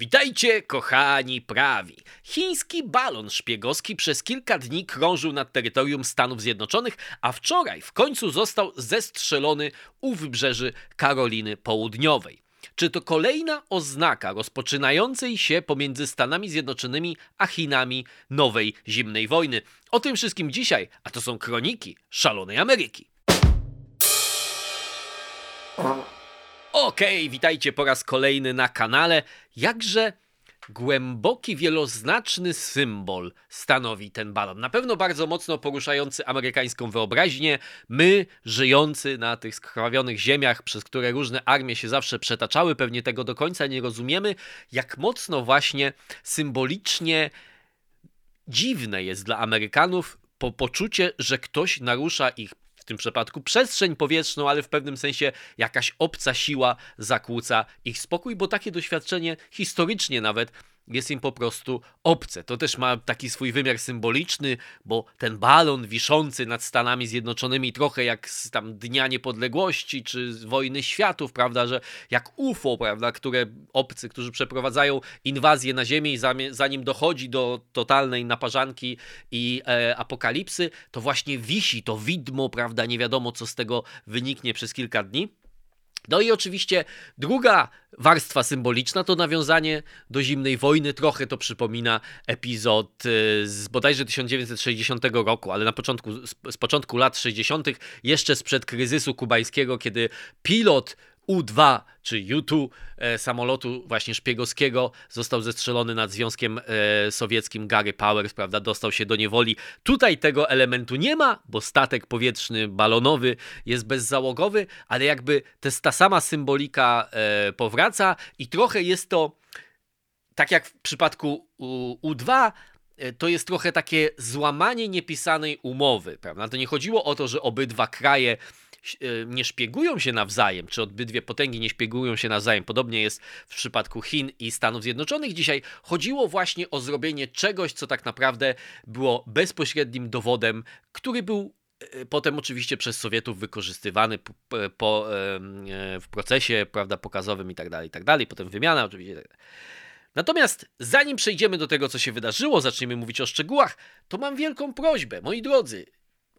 Witajcie, kochani prawi. Chiński balon szpiegowski przez kilka dni krążył nad terytorium Stanów Zjednoczonych, a wczoraj w końcu został zestrzelony u wybrzeży Karoliny Południowej. Czy to kolejna oznaka rozpoczynającej się pomiędzy Stanami Zjednoczonymi a Chinami nowej zimnej wojny? O tym wszystkim dzisiaj, a to są kroniki szalonej Ameryki. Okej, okay, witajcie po raz kolejny na kanale. Jakże głęboki, wieloznaczny symbol stanowi ten balon. Na pewno bardzo mocno poruszający amerykańską wyobraźnię. My, żyjący na tych skrawionych ziemiach, przez które różne armie się zawsze przetaczały, pewnie tego do końca nie rozumiemy, jak mocno właśnie symbolicznie dziwne jest dla Amerykanów po poczucie, że ktoś narusza ich tym przypadku przestrzeń powietrzną, ale w pewnym sensie jakaś obca siła zakłóca ich spokój, bo takie doświadczenie historycznie nawet jest im po prostu obce. To też ma taki swój wymiar symboliczny, bo ten balon wiszący nad Stanami Zjednoczonymi, trochę jak z tam Dnia Niepodległości czy Wojny Światów, prawda, że jak UFO, prawda, które obcy, którzy przeprowadzają inwazję na Ziemię i zanim dochodzi do totalnej naparzanki i e, apokalipsy, to właśnie wisi to widmo, prawda, nie wiadomo co z tego wyniknie przez kilka dni. No i oczywiście druga warstwa symboliczna to nawiązanie do zimnej wojny. Trochę to przypomina epizod y, z bodajże 1960 roku, ale na początku, z początku lat 60., jeszcze sprzed kryzysu kubańskiego, kiedy pilot u-2 czy U-2 e, samolotu właśnie szpiegowskiego został zestrzelony nad Związkiem e, Sowieckim. Gary Powers, prawda, dostał się do niewoli. Tutaj tego elementu nie ma, bo statek powietrzny balonowy jest bezzałogowy, ale jakby ta sama symbolika e, powraca i trochę jest to tak jak w przypadku U2, e, to jest trochę takie złamanie niepisanej umowy, prawda? To nie chodziło o to, że obydwa kraje nie szpiegują się nawzajem, czy obydwie potęgi nie szpiegują się nawzajem. Podobnie jest w przypadku Chin i Stanów Zjednoczonych. Dzisiaj chodziło właśnie o zrobienie czegoś, co tak naprawdę było bezpośrednim dowodem, który był e, Potem oczywiście przez Sowietów wykorzystywany po, po, e, w procesie prawda, pokazowym i tak dalej, i tak dalej. Potem wymiana oczywiście. Tak Natomiast zanim przejdziemy do tego, co się wydarzyło, zaczniemy mówić o szczegółach, to mam wielką prośbę, moi drodzy.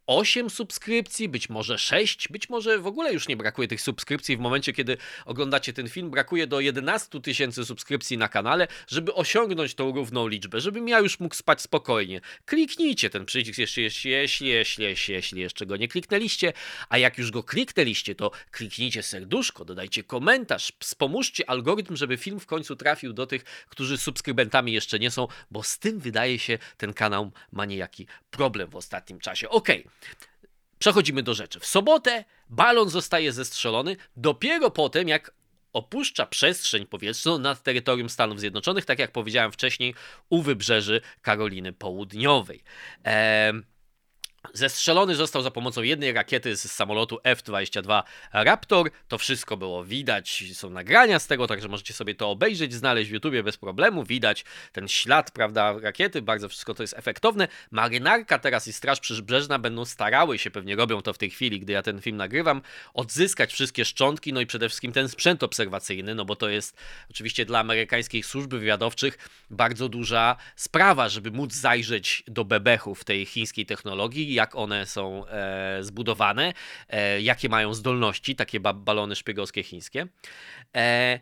8 subskrypcji, być może 6, być może w ogóle już nie brakuje tych subskrypcji w momencie, kiedy oglądacie ten film. Brakuje do 11 tysięcy subskrypcji na kanale, żeby osiągnąć tą równą liczbę, żebym ja już mógł spać spokojnie. Kliknijcie ten przycisk, jeśli, jeśli, jeśli, jeśli, jeśli, jeśli jeszcze go nie kliknęliście, a jak już go kliknęliście, to kliknijcie serduszko, dodajcie komentarz, wspomóżcie algorytm, żeby film w końcu trafił do tych, którzy subskrybentami jeszcze nie są, bo z tym wydaje się ten kanał ma niejaki problem w ostatnim czasie. Okej. Okay. Przechodzimy do rzeczy. W sobotę balon zostaje zestrzelony dopiero po tym, jak opuszcza przestrzeń powietrzną nad terytorium Stanów Zjednoczonych, tak jak powiedziałem wcześniej, u wybrzeży Karoliny Południowej. Eee, Zestrzelony został za pomocą jednej rakiety z samolotu F-22 Raptor. To wszystko było widać, są nagrania z tego, także możecie sobie to obejrzeć, znaleźć w YouTubie bez problemu. Widać ten ślad, prawda, rakiety, bardzo wszystko to jest efektowne. Marynarka teraz i Straż Przybrzeżna będą starały się, pewnie robią to w tej chwili, gdy ja ten film nagrywam, odzyskać wszystkie szczątki, no i przede wszystkim ten sprzęt obserwacyjny, no bo to jest oczywiście dla amerykańskich służb wywiadowczych bardzo duża sprawa, żeby móc zajrzeć do bebechów tej chińskiej technologii jak one są e, zbudowane, e, jakie mają zdolności, takie ba balony szpiegowskie chińskie. E,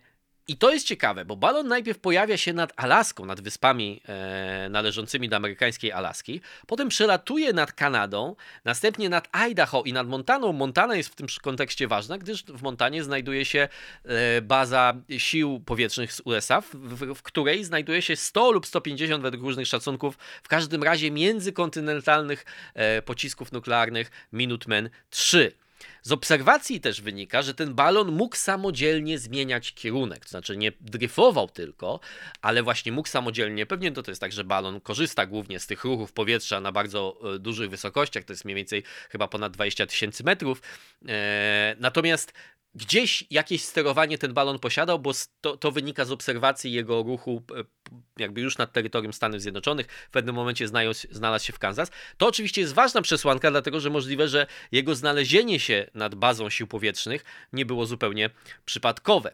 i to jest ciekawe, bo balon najpierw pojawia się nad Alaską, nad wyspami e, należącymi do amerykańskiej Alaski, potem przelatuje nad Kanadą, następnie nad Idaho i nad Montaną. Montana jest w tym kontekście ważna, gdyż w Montanie znajduje się e, baza sił powietrznych z USA, w, w, w, której znajduje się 100 lub 150 według różnych szacunków, w każdym razie międzykontynentalnych e, pocisków nuklearnych Minuteman 3. Z obserwacji też wynika, że ten balon mógł samodzielnie zmieniać kierunek, to znaczy nie dryfował tylko, ale właśnie mógł samodzielnie, pewnie to, to jest tak, że balon korzysta głównie z tych ruchów powietrza na bardzo e, dużych wysokościach, to jest mniej więcej chyba ponad 20 tysięcy metrów, e, natomiast gdzieś jakieś sterowanie ten balon posiadał, bo to, to, wynika z obserwacji jego ruchu e, jakby już nad terytorium Stanów Zjednoczonych, w pewnym momencie znalazł się w Kansas. To oczywiście jest ważna przesłanka, dlatego że możliwe, że jego znalezienie się nad bazą sił powietrznych nie było zupełnie przypadkowe.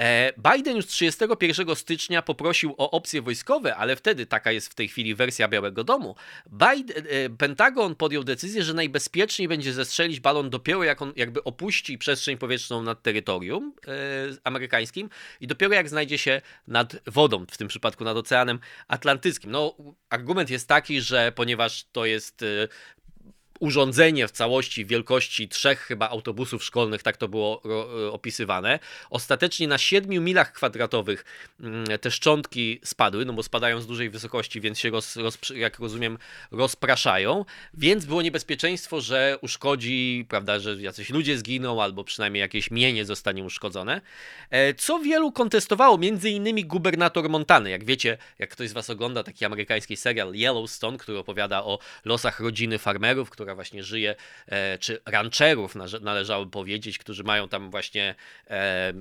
E, Biden już 31 stycznia poprosił o opcje wojskowe, ale wtedy, taka jest w tej chwili wersja Białego Domu, Biden, e, Pentagon podjął decyzję, że najbezpieczniej będzie zestrzelić balon dopiero jak on jakby opuści przestrzeń powietrzną nad terytorium e, amerykańskim i dopiero jak znajdzie się nad wodą, w tym przypadku nad Oceanem Atlantyckim. No, argument jest taki, że ponieważ to jest urządzenie w całości wielkości trzech chyba autobusów szkolnych, tak to było e, opisywane. Ostatecznie na 7 milach kwadratowych mm, te szczątki spadły, no bo spadają z dużej wysokości, więc się, roz, roz, jak rozumiem, rozpraszają, więc było niebezpieczeństwo, że uszkodzi, prawda, że jacyś ludzie zginą, albo przynajmniej jakieś mienie zostanie uszkodzone. E, co wielu kontestowało, między innymi gubernator Montany. Jak wiecie, jak ktoś z was ogląda taki amerykański serial Yellowstone, który opowiada o losach rodziny farmerów, która która właśnie żyje, e, czy rancherów należało powiedzieć, którzy mają tam właśnie e,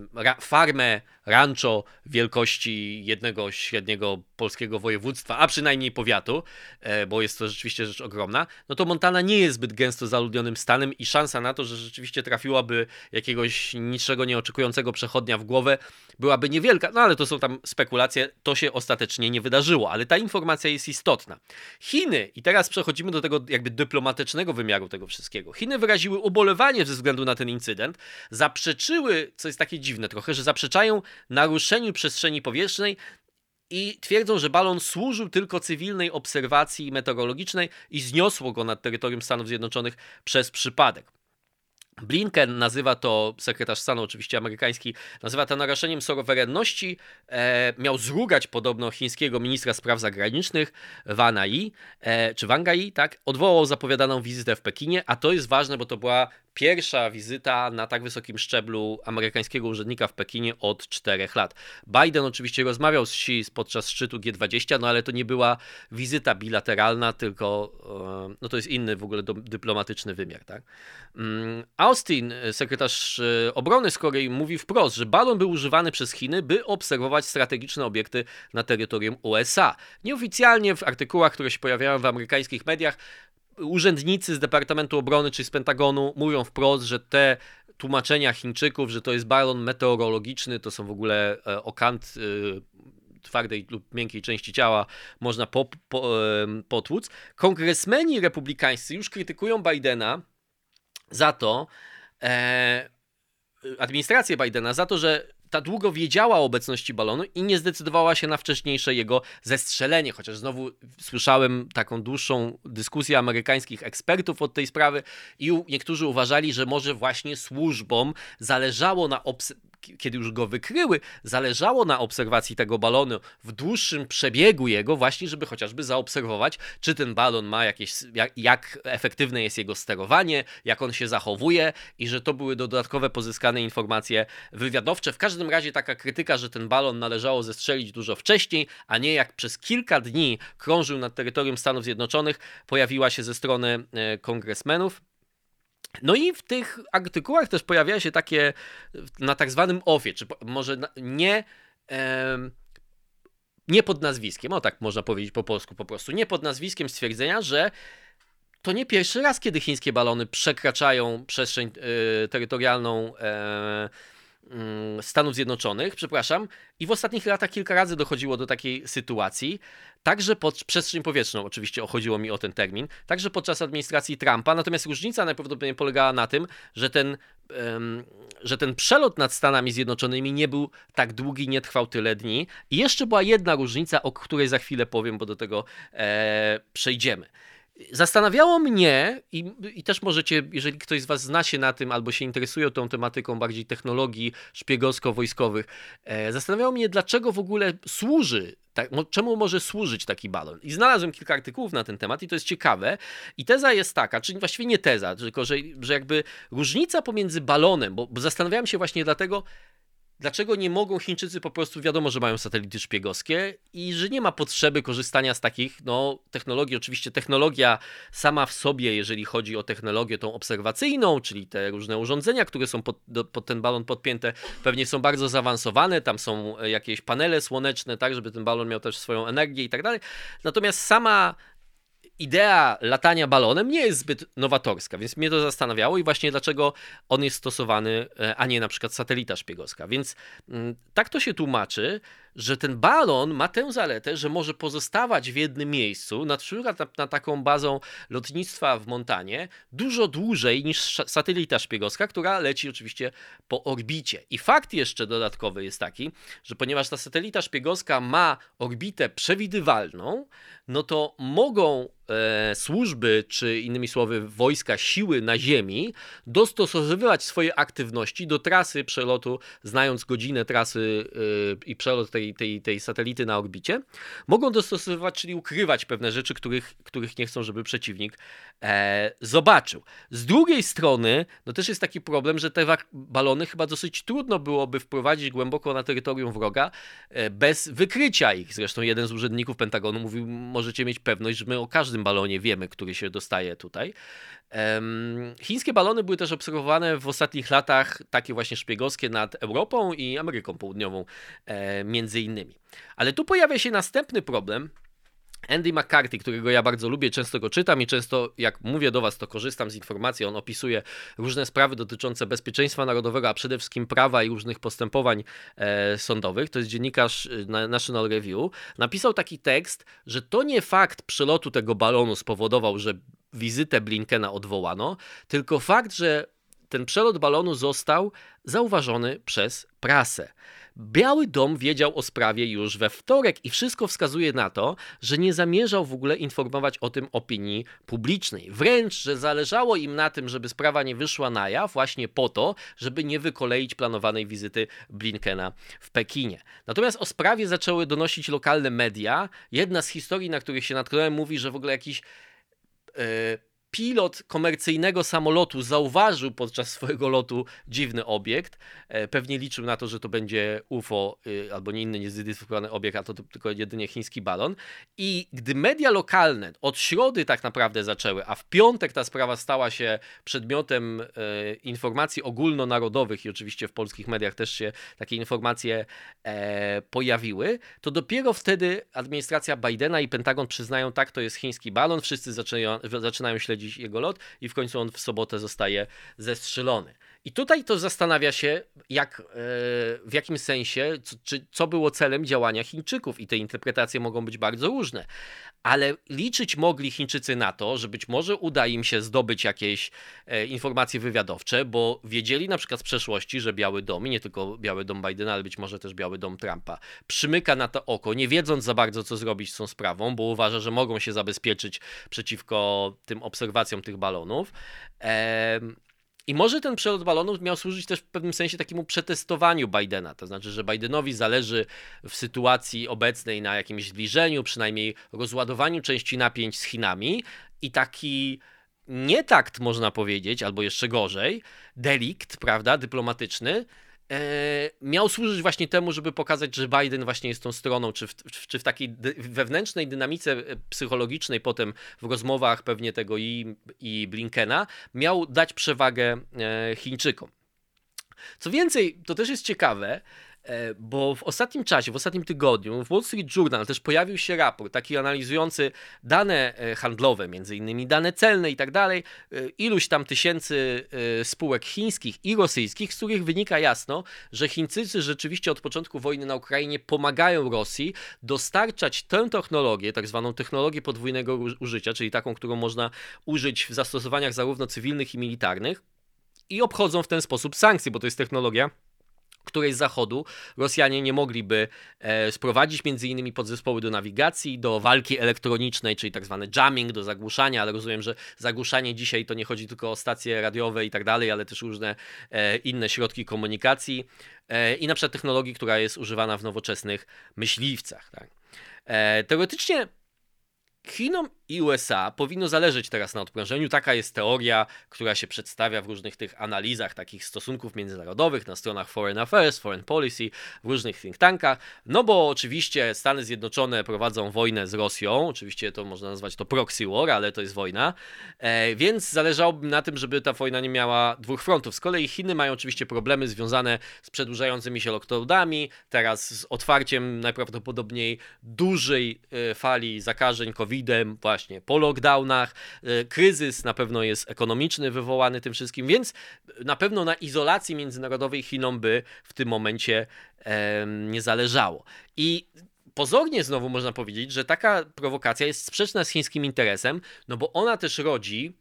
farmę, rancho wielkości jednego średniego polskiego województwa, a przynajmniej powiatu, e, bo jest to rzeczywiście rzecz ogromna, no to Montana nie jest zbyt gęsto zaludnionym stanem i szansa na to, że rzeczywiście trafiłaby jakiegoś niczego nieoczekującego przechodnia w głowę, byłaby niewielka, no ale to są tam spekulacje, to się ostatecznie nie wydarzyło, ale ta informacja jest istotna. Chiny, i teraz przechodzimy do tego jakby dyplomatycznego wymiaru tego wszystkiego. Chiny wyraziły ubolewanie ze względu na ten incydent, zaprzeczyły, co jest takie dziwne trochę, że zaprzeczają naruszeniu przestrzeni powietrznej i twierdzą, że balon służył tylko cywilnej obserwacji meteorologicznej i zniosło go nad terytorium Stanów Zjednoczonych przez przypadek. Blinken nazywa to, sekretarz stanu oczywiście amerykański, nazywa to naruszeniem suwerenności. E, miał zrugać podobno chińskiego ministra spraw zagranicznych Wang Yi, e, czy Wang Yi, tak? Odwołał zapowiadaną wizytę w Pekinie, a to jest ważne, bo to była pierwsza wizyta na tak wysokim szczeblu amerykańskiego urzędnika w Pekinie od czterech lat. Biden oczywiście rozmawiał z Xi podczas szczytu G20, no ale to nie była wizyta bilateralna, tylko e, no to jest inny w ogóle dyplomatyczny wymiar. Tak? Mm, Austin, sekretarz e, obrony z Korei, mówi wprost, że balon był używany przez Chiny, by obserwować strategiczne obiekty na terytorium USA. Nieoficjalnie w artykułach, które się pojawiają w amerykańskich mediach, urzędnicy z Departamentu Obrony czy z Pentagonu mówią wprost, że te tłumaczenia Chińczyków, że to jest balon meteorologiczny, to są w ogóle e, okant e, twardej lub miękkiej części ciała można po, po, potłuc. Kongresmeni republikańscy już krytykują Bidena za to, e, administrację Bidena za to, że ta długo wiedziała o obecności balonu i nie zdecydowała się na wcześniejsze jego zestrzelenie, chociaż znowu słyszałem taką dłuższą dyskusję amerykańskich ekspertów od tej sprawy i niektórzy uważali, że może właśnie służbom zależało na kiedy już go wykryły, zależało na obserwacji tego balonu w dłuższym przebiegu jego, właśnie żeby chociażby zaobserwować, czy ten balon ma jakieś, jak, jak, efektywne jest jego sterowanie, jak on się zachowuje i że to były dodatkowe pozyskane informacje wywiadowcze. W każdym razie taka krytyka, że ten balon należało zestrzelić dużo wcześniej, a nie jak przez kilka dni krążył nad terytorium Stanów Zjednoczonych, pojawiła się ze strony e, kongresmenów. No i w tych artykułach też pojawia się takie na tak zwanym ofie, czy może nie, nie pod nazwiskiem, o tak można powiedzieć po polsku po prostu, nie pod nazwiskiem stwierdzenia, że to nie pierwszy raz, kiedy chińskie balony przekraczają przestrzeń y, terytorialną y, Stanów Zjednoczonych, przepraszam, i w ostatnich latach kilka razy dochodziło do takiej sytuacji, także pod przestrzeń powietrzną, oczywiście chodziło mi o ten termin, także podczas administracji Trumpa, natomiast różnica najprawdopodobniej polegała na tym, że ten, że ten przelot nad Stanami Zjednoczonymi nie był tak długi, nie trwał tyle dni. I jeszcze była jedna różnica, o której za chwilę powiem, bo do tego e, przejdziemy. Zastanawiało mnie, i, i, też możecie, jeżeli ktoś z Was zna się na tym albo się interesuje tą tematyką bardziej technologii szpiegowsko-wojskowych, e, zastanawiało mnie, dlaczego w ogóle służy, tak, czemu może służyć taki balon. I znalazłem kilka artykułów na ten temat i to jest ciekawe. I teza jest taka, czyli właściwie nie teza, tylko że, że jakby różnica pomiędzy balonem, bo, bo zastanawiałem się właśnie dlatego, dlaczego nie mogą Chińczycy po prostu, wiadomo, że mają satelity szpiegowskie i że nie ma potrzeby korzystania z takich no, technologii. Oczywiście technologia sama w sobie, jeżeli chodzi o technologię tą obserwacyjną, czyli te różne urządzenia, które są pod, do, pod ten balon podpięte, pewnie są bardzo zaawansowane, tam są jakieś panele słoneczne, tak, żeby ten balon miał też swoją energię i tak dalej. Natomiast sama idea latania balonem nie jest zbyt nowatorska, więc mnie to zastanawiało i właśnie dlaczego on jest stosowany, e, a nie na przykład satelita szpiegowska. Więc mm, tak to się tłumaczy, że ten balon ma tę zaletę, że może pozostawać w jednym miejscu, na przykład na, na taką bazą lotnictwa w Montanie, dużo dłużej niż satelita szpiegowska, która leci oczywiście po orbicie. I fakt jeszcze dodatkowy jest taki, że ponieważ ta satelita szpiegowska ma orbitę przewidywalną, no to mogą e, służby, czy innymi słowy wojska, siły na Ziemi dostosowywać swoje aktywności do trasy przelotu, znając godzinę trasy e, i przelot tej, tej, tej satelity na orbicie. Mogą dostosowywać, czyli ukrywać pewne rzeczy, których, których nie chcą, żeby przeciwnik e, zobaczył. Z drugiej strony, no też jest taki problem, że te balony chyba dosyć trudno byłoby wprowadzić głęboko na terytorium wroga e, bez wykrycia ich. Zresztą jeden z urzędników Pentagonu mówił, możecie mieć pewność, że my o każdym balonie wiemy, który się dostaje tutaj. Chińskie balony były też obserwowane w ostatnich latach, takie właśnie szpiegowskie nad Europą i Ameryką Południową, e, między innymi. Ale tu pojawia się następny problem, Andy McCarthy, którego ja bardzo lubię, często go czytam i często jak mówię do Was, to korzystam z informacji. On opisuje różne sprawy dotyczące bezpieczeństwa narodowego, a przede wszystkim prawa i różnych postępowań e, sądowych. To jest dziennikarz e, National Review. Napisał taki tekst, że to nie fakt przelotu tego balonu spowodował, że wizytę Blinkena odwołano, tylko fakt, że ten przelot balonu został zauważony przez prasę. Biały Dom wiedział o sprawie już we wtorek i wszystko wskazuje na to, że nie zamierzał w ogóle informować o tym opinii publicznej. Wręcz, że zależało im na tym, żeby sprawa nie wyszła na jaw, właśnie po to, żeby nie wykoleić planowanej wizyty Blinkena w Pekinie. Natomiast o sprawie zaczęły donosić lokalne media. Jedna z historii, na których się natknąłem, mówi, że w ogóle jakiś. Yy, pilot komercyjnego samolotu zauważył podczas swojego lotu dziwny obiekt. E, pewnie liczył na to, że to będzie UFO y, albo nie inny niezidentyfikowany obiekt, a to tylko jedynie chiński balon. I gdy media lokalne od środy tak naprawdę zaczęły, a w piątek ta sprawa stała się przedmiotem e, informacji ogólnonarodowych i oczywiście w polskich mediach też się takie informacje e, pojawiły, to dopiero wtedy administracja Bidena i Pentagon przyznają, tak, to jest chiński balon, wszyscy zaczynają, zaczynają śledzić śledzić jego lot i w końcu on w sobotę zostaje zestrzelony. I tutaj to zastanawia się, jak, e, w jakim sensie, co, czy, co było celem działania Chińczyków, i te interpretacje mogą być bardzo różne. Ale liczyć mogli Chińczycy na to, że być może uda im się zdobyć jakieś e, informacje wywiadowcze, bo wiedzieli na przykład z przeszłości, że Biały Dom, i nie tylko Biały Dom Bidena, ale być może też Biały Dom Trumpa, przymyka na to oko, nie wiedząc za bardzo, co zrobić z tą sprawą, bo uważa, że mogą się zabezpieczyć przeciwko tym obserwacjom tych balonów. Eee, i może ten przelot balonów miał służyć też w pewnym sensie takiemu przetestowaniu Bidena. To znaczy, że Bidenowi zależy w sytuacji obecnej na jakimś zbliżeniu, przynajmniej rozładowaniu części napięć z Chinami i taki nietakt, można powiedzieć, albo jeszcze gorzej, delikt, prawda, dyplomatyczny, miał służyć właśnie temu, żeby pokazać, że Biden właśnie jest tą stroną, czy w, czy w takiej wewnętrznej dynamice e, psychologicznej, potem w rozmowach pewnie tego i, i Blinkena, miał dać przewagę e, Chińczykom. Co więcej, to też jest ciekawe, E, bo w ostatnim czasie, w ostatnim tygodniu w Wall Street Journal też pojawił się raport taki analizujący dane e, handlowe, między innymi dane celne i tak dalej, e, iluś tam tysięcy spółek chińskich i rosyjskich, z których wynika jasno, że Chińczycy rzeczywiście od początku wojny na Ukrainie pomagają Rosji dostarczać tę technologię, tak zwaną technologię podwójnego użycia, czyli taką, którą można użyć w zastosowaniach zarówno cywilnych i militarnych i obchodzą w ten sposób sankcje, bo to jest technologia, której z zachodu Rosjanie nie mogliby e, sprowadzić między innymi podzespoły do nawigacji, do walki elektronicznej, czyli tak zwany jamming, do zagłuszania, ale rozumiem, że zagłuszanie dzisiaj to nie chodzi tylko o stacje radiowe i tak dalej, ale też różne e, inne środki komunikacji e, i na przykład technologii, która jest używana w nowoczesnych myśliwcach. Tak. Teoretycznie Chinom i USA powinno zależeć teraz na odprężeniu. Taka jest teoria, która się przedstawia w różnych tych analizach takich stosunków międzynarodowych, na stronach Foreign Affairs, Foreign Policy, w różnych think tankach. No bo oczywiście Stany Zjednoczone prowadzą wojnę z Rosją, oczywiście to można nazwać to proxy war, ale to jest wojna, e, więc zależałoby na tym, żeby ta wojna nie miała dwóch frontów. Z kolei Chiny mają oczywiście problemy związane z przedłużającymi się lockdownami, teraz z otwarciem najprawdopodobniej dużej e, fali zakażeń COVID COVID-em, właśnie po lockdownach. E, kryzys na pewno jest ekonomiczny wywołany tym wszystkim, więc na pewno na izolacji międzynarodowej Chinom by w tym momencie nie zależało. I pozornie znowu można powiedzieć, że taka prowokacja jest sprzeczna z chińskim interesem, no bo ona też rodzi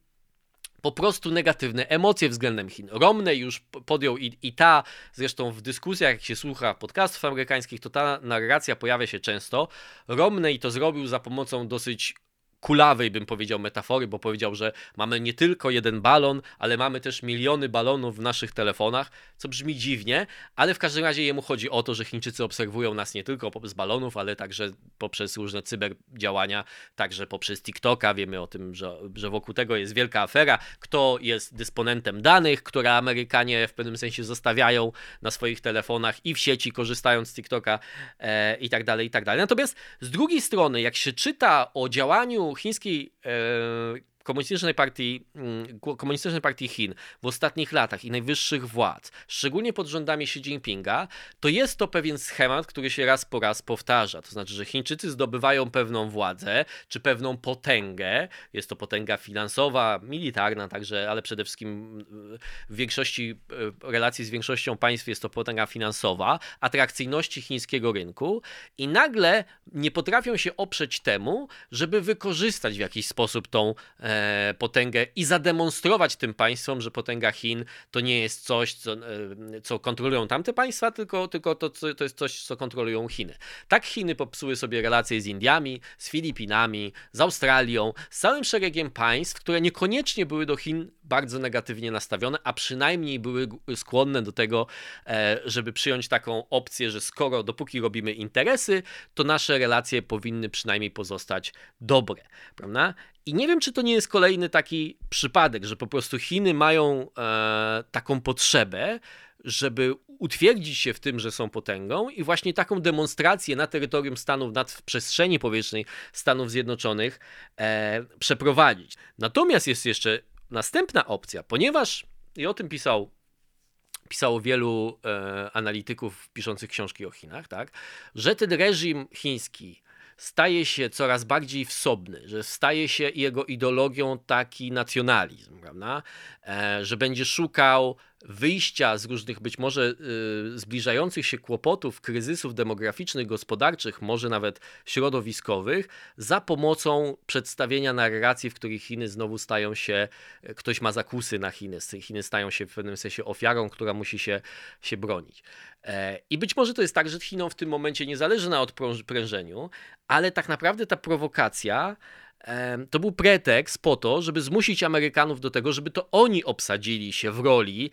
po prostu negatywne emocje względem Chin. Romney już podjął i, i ta, zresztą w dyskusjach, jak się słucha podcastów amerykańskich, to ta narracja pojawia się często. Romney to zrobił za pomocą dosyć kulawej, bym powiedział, metafory, bo powiedział, że mamy nie tylko jeden balon, ale mamy też miliony balonów w naszych telefonach, co brzmi dziwnie, ale w każdym razie jemu chodzi o to, że Chińczycy obserwują nas nie tylko z balonów, ale także poprzez różne cyberdziałania, także poprzez TikToka. Wiemy o tym, że, że wokół tego jest wielka afera, kto jest dysponentem danych, które Amerykanie w pewnym sensie zostawiają na swoich telefonach i w sieci, korzystając z TikToka e, i tak dalej, i tak dalej. Natomiast z drugiej strony, jak się czyta o działaniu chińskiej e, komunistycznej partii, mm, komunistycznej partii Chin w ostatnich latach i najwyższych władz, szczególnie pod rządami Xi Jinpinga, to jest to pewien schemat, który się raz po raz powtarza. To znaczy, że Chińczycy zdobywają pewną władzę, czy pewną potęgę. Jest to potęga finansowa, militarna także, ale przede wszystkim w większości e, relacji z większością państw jest to potęga finansowa, atrakcyjności chińskiego rynku i nagle nie potrafią się oprzeć temu, żeby wykorzystać w jakiś sposób tą e, potęgę i zademonstrować tym państwom, że potęga Chin to nie jest coś, co, e, co kontrolują tamte państwa, tylko, tylko to, to jest coś, co kontrolują Chiny. Tak Chiny popsuły sobie relacje z Indiami, z Filipinami, z Australią, z całym szeregiem państw, które niekoniecznie były do Chin bardzo negatywnie nastawione, a przynajmniej były skłonne do tego, e, żeby przyjąć taką opcję, że skoro dopóki robimy interesy, to nasze relacje powinny przynajmniej pozostać dobre, prawda? I nie wiem, czy to nie jest kolejny taki przypadek, że po prostu Chiny mają e, taką potrzebę, żeby utwierdzić się w tym, że są potęgą i właśnie taką demonstrację na terytorium Stanów, na przestrzeni powietrznej Stanów Zjednoczonych e, przeprowadzić. Natomiast jest jeszcze następna opcja, ponieważ, i o tym pisał pisało wielu e, analityków piszących książki o Chinach, tak, że ten reżim chiński staje się coraz bardziej wsobny, że staje się jego ideologią taki nacjonalizm, prawda? E, że będzie szukał wyjścia z różnych być może y, zbliżających się kłopotów, kryzysów demograficznych, gospodarczych, może nawet środowiskowych, za pomocą przedstawienia narracji, w których Chiny znowu stają się, ktoś ma zakusy na Chiny, Chiny stają się w pewnym sensie ofiarą, która musi się, się bronić. E, I być może to jest tak, że Chinom w tym momencie nie zależy na odprężeniu, ale tak naprawdę ta prowokacja to był pretekst po to, żeby zmusić Amerykanów do tego, żeby to oni obsadzili się w roli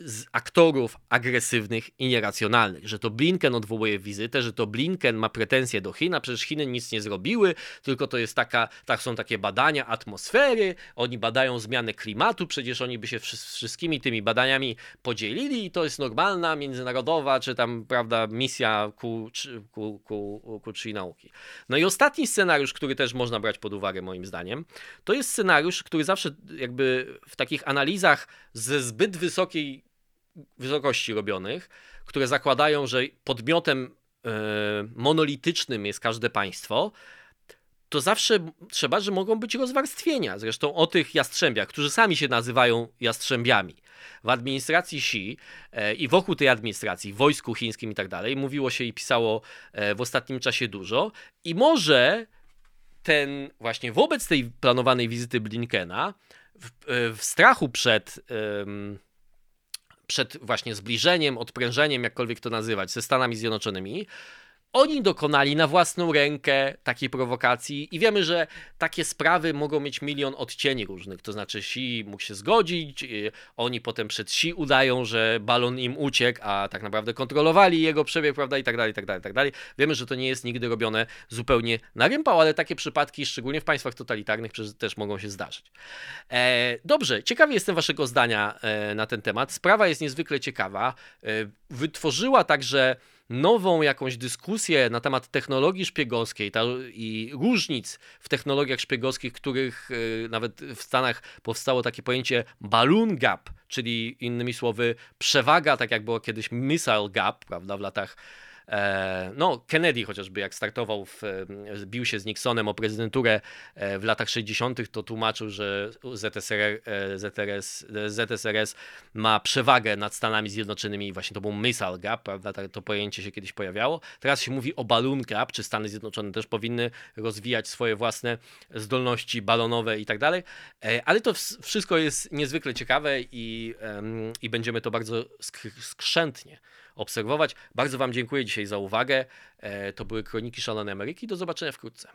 z aktorów agresywnych i nieracjonalnych, że to Blinken odwołuje wizytę, że to Blinken ma pretensje do Chin, a przecież Chiny nic nie zrobiły, tylko to jest taka, tak są takie badania atmosfery, oni badają zmianę klimatu, przecież oni by się wszystkimi tymi badaniami podzielili i to jest normalna, międzynarodowa, czy tam, prawda, misja ku, ku, ku, ku czyi nauki. No i ostatni scenariusz, który też można brać pod uwagę moim zdaniem, to jest scenariusz, który zawsze jakby w takich analizach ze zbyt wysokiej wysokości robionych, które zakładają, że podmiotem e, monolitycznym jest każde państwo, to zawsze trzeba, że mogą być rozwarstwienia. Zresztą o tych jastrzębiach, którzy sami się nazywają jastrzębiami. W administracji Xi e, i wokół tej administracji, wojsku chińskim i tak dalej, mówiło się i pisało e, w ostatnim czasie dużo. I może ten właśnie wobec tej planowanej wizyty Blinkena, w, w strachu przed przed właśnie zbliżeniem, odprężeniem, jakkolwiek to nazywać, ze Stanami Zjednoczonymi, oni dokonali na własną rękę takiej prowokacji i wiemy, że takie sprawy mogą mieć milion odcieni różnych. To znaczy, Xi mógł się zgodzić, y, oni potem przed Xi udają, że balon im uciekł, a tak naprawdę kontrolowali jego przebieg, prawda, i tak dalej, i tak dalej, i tak dalej. Wiemy, że to nie jest nigdy robione zupełnie na rympał, ale takie przypadki, szczególnie w państwach totalitarnych, też mogą się zdarzyć. E, dobrze, ciekawy jestem waszego zdania e, na ten temat. Sprawa jest niezwykle ciekawa. E, wytworzyła także nową jakąś dyskusję na temat technologii szpiegowskiej ta, i różnic w technologiach szpiegowskich, których y, nawet w Stanach powstało takie pojęcie balloon gap, czyli innymi słowy przewaga, tak jak było kiedyś missile gap, prawda, w latach E, no, Kennedy chociażby, jak startował, w, bił się z Nixonem o prezydenturę w latach 60., to tłumaczył, że ZSR, ZRS, ZSRS ma przewagę nad Stanami Zjednoczonymi i właśnie to był missile gap, prawda, to pojęcie się kiedyś pojawiało. Teraz się mówi o balloon gap, czy Stany Zjednoczone też powinny rozwijać swoje własne zdolności balonowe i tak dalej, ale to wszystko jest niezwykle ciekawe i, i będziemy to bardzo skrzętnie obserwować. Bardzo Wam dziękuję dzisiaj za uwagę. E, to były Kroniki Szalonej Ameryki. Do zobaczenia wkrótce.